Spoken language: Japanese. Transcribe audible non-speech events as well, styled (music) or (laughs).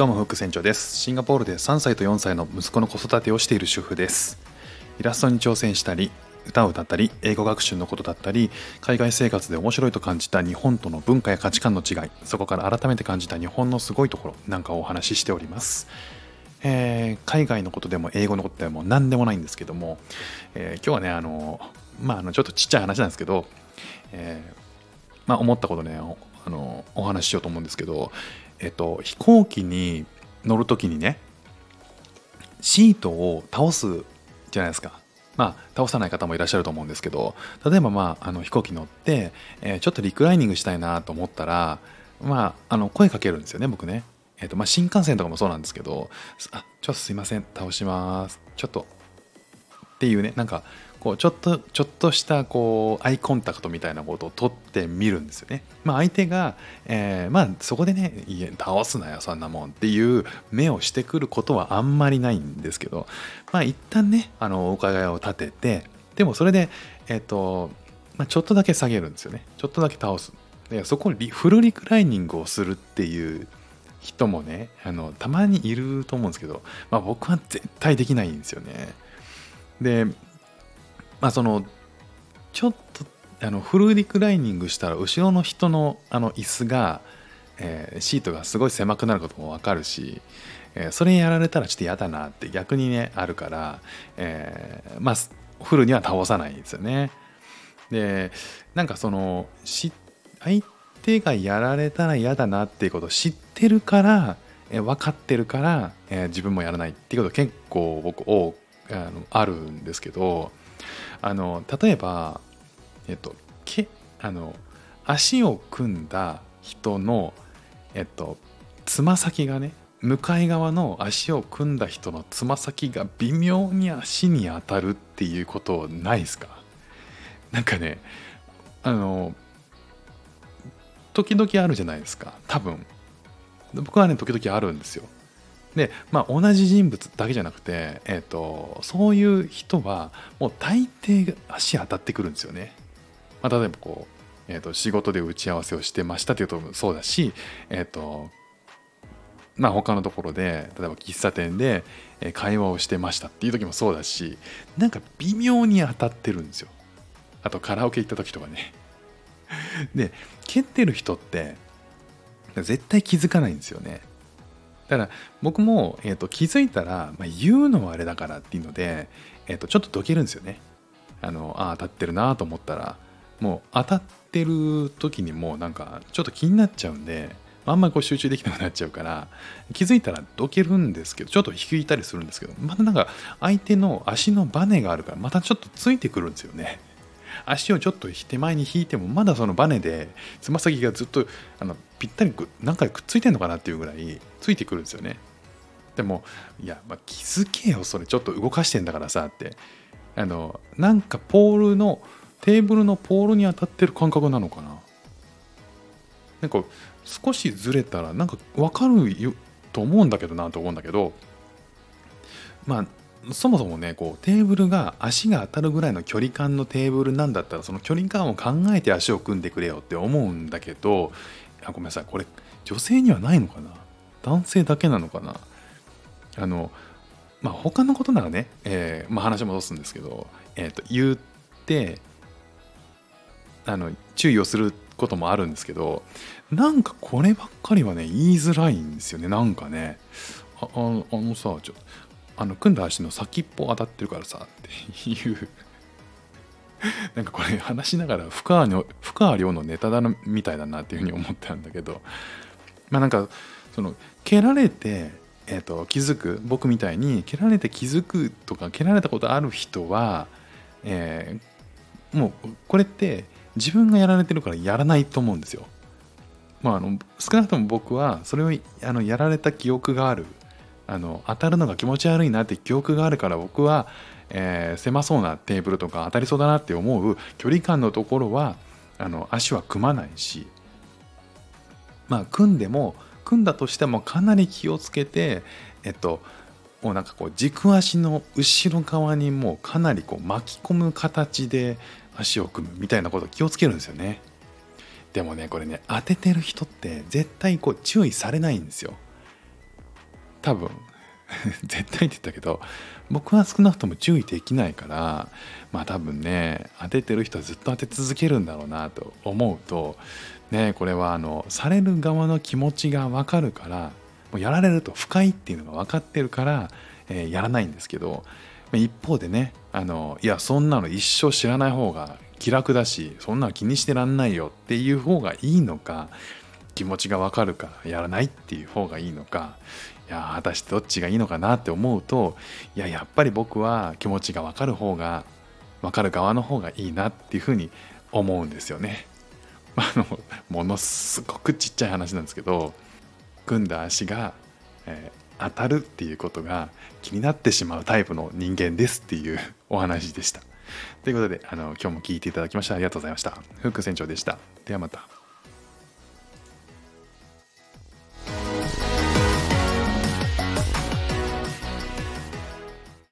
どうもフック船長です。シンガポールで3歳と4歳の息子の子育てをしている主婦です。イラストに挑戦したり歌を歌ったり英語学習のことだったり海外生活で面白いと感じた日本との文化や価値観の違いそこから改めて感じた日本のすごいところなんかをお話ししております。えー、海外のことでも英語のことでも何でもないんですけども、えー、今日はねあのまああのちょっとちっちゃい話なんですけど、えー、まあ、思ったことねあのお話ししようと思うんですけど、えっと、飛行機に乗る時にねシートを倒すじゃないですか。まあ、倒さない方もいらっしゃると思うんですけど例えば、まあ、あの飛行機乗って、えー、ちょっとリクライニングしたいなと思ったら、まあ、あの声かけるんですよね僕ね。えーとまあ、新幹線とかもそうなんですけど「あちょっとすいません倒しますちょっと」っていうねなんかこうちょっとちょっとしたこうアイコンタクトみたいなことを取ってみるんですよね。まあ、相手が、えー、まあそこでね「いえ倒すなよそんなもん」っていう目をしてくることはあんまりないんですけどまあ一旦ねあのお伺いを立ててでもそれでえっ、ー、と、まあ、ちょっとだけ下げるんですよね。ちょっとだけ倒す。でそこにフルリクライニングをするっていう人もねあのたまにいると思うんですけど、まあ、僕は絶対できないんですよね。でまあそのちょっとあのフルリクライニングしたら後ろの人のあの椅子が、えー、シートがすごい狭くなることも分かるし、えー、それやられたらちょっと嫌だなって逆にねあるから、えー、まあフルには倒さないんですよね。でなんかそのし相手がやられたら嫌だなっていうことを知ってるから、えー、分かってるから、えー、自分もやらないっていうこと結構僕多あのあるんですけどあの例えばえっとけあの足を組んだ人のえっとつま先がね向かい側の足を組んだ人のつま先が微妙に足に当たるっていうことないですか？なんかねあの時々あるじゃないですか多分。僕はね時々あるんですよ。で、まあ、同じ人物だけじゃなくて、えーと、そういう人はもう大抵足当たってくるんですよね。まあ、例えばこう、えーと、仕事で打ち合わせをしてましたっていうとそうだし、えーとまあ、他のところで例えば喫茶店で会話をしてましたっていう時もそうだしなんか微妙に当たってるんですよ。あとカラオケ行った時とかね。で蹴ってる人って絶対気づかないんですよね。だから僕も、えーと、気づいたら、まあ、言うのはあれだからっていうので、えーと、ちょっとどけるんですよね。あのあ当たってるなと思ったらもう当たってる時にもうなんかちょっと気になっちゃうんであんまりこう集中できなくなっちゃうから気づいたらどけるんですけどちょっと引いたりするんですけどまたなんか相手の足のバネがあるからまたちょっとついてくるんですよね。足をちょっと手前に引いてもまだそのバネでつま先がずっとあのぴったり何回くっついてんのかなっていうぐらいついてくるんですよね。でもいや、まあ、気づけよそれちょっと動かしてんだからさって。あのなんかポールのテーブルのポールに当たってる感覚なのかな。なんか少しずれたらなんか分かると思うんだけどなと思うんだけど。まあそもそもねこうテーブルが足が当たるぐらいの距離感のテーブルなんだったらその距離感を考えて足を組んでくれよって思うんだけどあごめんなさいこれ女性にはないのかな？男性だけなのかな？あのまあ他のことならね、えーまあ、話戻すんですけど、えー、と言ってあの注意をすることもあるんですけどなんかこればっかりはね言いづらいんですよねなんかね。ああのさちょあの組んだ足の先っぽ当たってるからさっていう (laughs) なんかこれ話しながら深川の深川亮のネタだなみたいだなっていうふうに思ったんだけどまあなんかその蹴られて、えー、と気づく僕みたいに蹴られて気づくとか蹴られたことある人は、えー、もうこれって自分がやられてるからやらないと思うんですよ。まあ、あの少なくとも僕はそれをあのやられた記憶があるあの当たるのが気持ち悪いなって記憶があるから僕は、えー、狭そうなテーブルとか当たりそうだなって思う距離感のところはあの足は組まないしまあ組んでも組んだとしてもかなり気をつけてえっともうなんかこう軸足の後ろ側にもうかなりこう巻き込む形で足を組むみたいなことを気をつけるんですよね。でもねこれね当ててる人って絶対こう注意されないんですよ。多分。(laughs) 絶対って言ったけど僕は少なくとも注意できないからまあ多分ね当ててる人はずっと当て続けるんだろうなと思うとねこれはあのされる側の気持ちが分かるからもうやられると不快っていうのが分かってるから、えー、やらないんですけど一方でねあのいやそんなの一生知らない方が気楽だしそんなの気にしてらんないよっていう方がいいのか気持ちが分かるからやらないっていう方がいいのかいや果たしてどっちがいいのかなって思うといややっぱり僕は気持ちが分かる方が分かる側の方がいいなっていうふうに思うんですよね。(laughs) あのものすごくちっちゃい話なんですけど組んだ足が、えー、当たるっていうことが気になってしまうタイプの人間ですっていう (laughs) お話でした。ということであの今日も聞いていただきましてありがとうございました。フック船長でした。ではまた。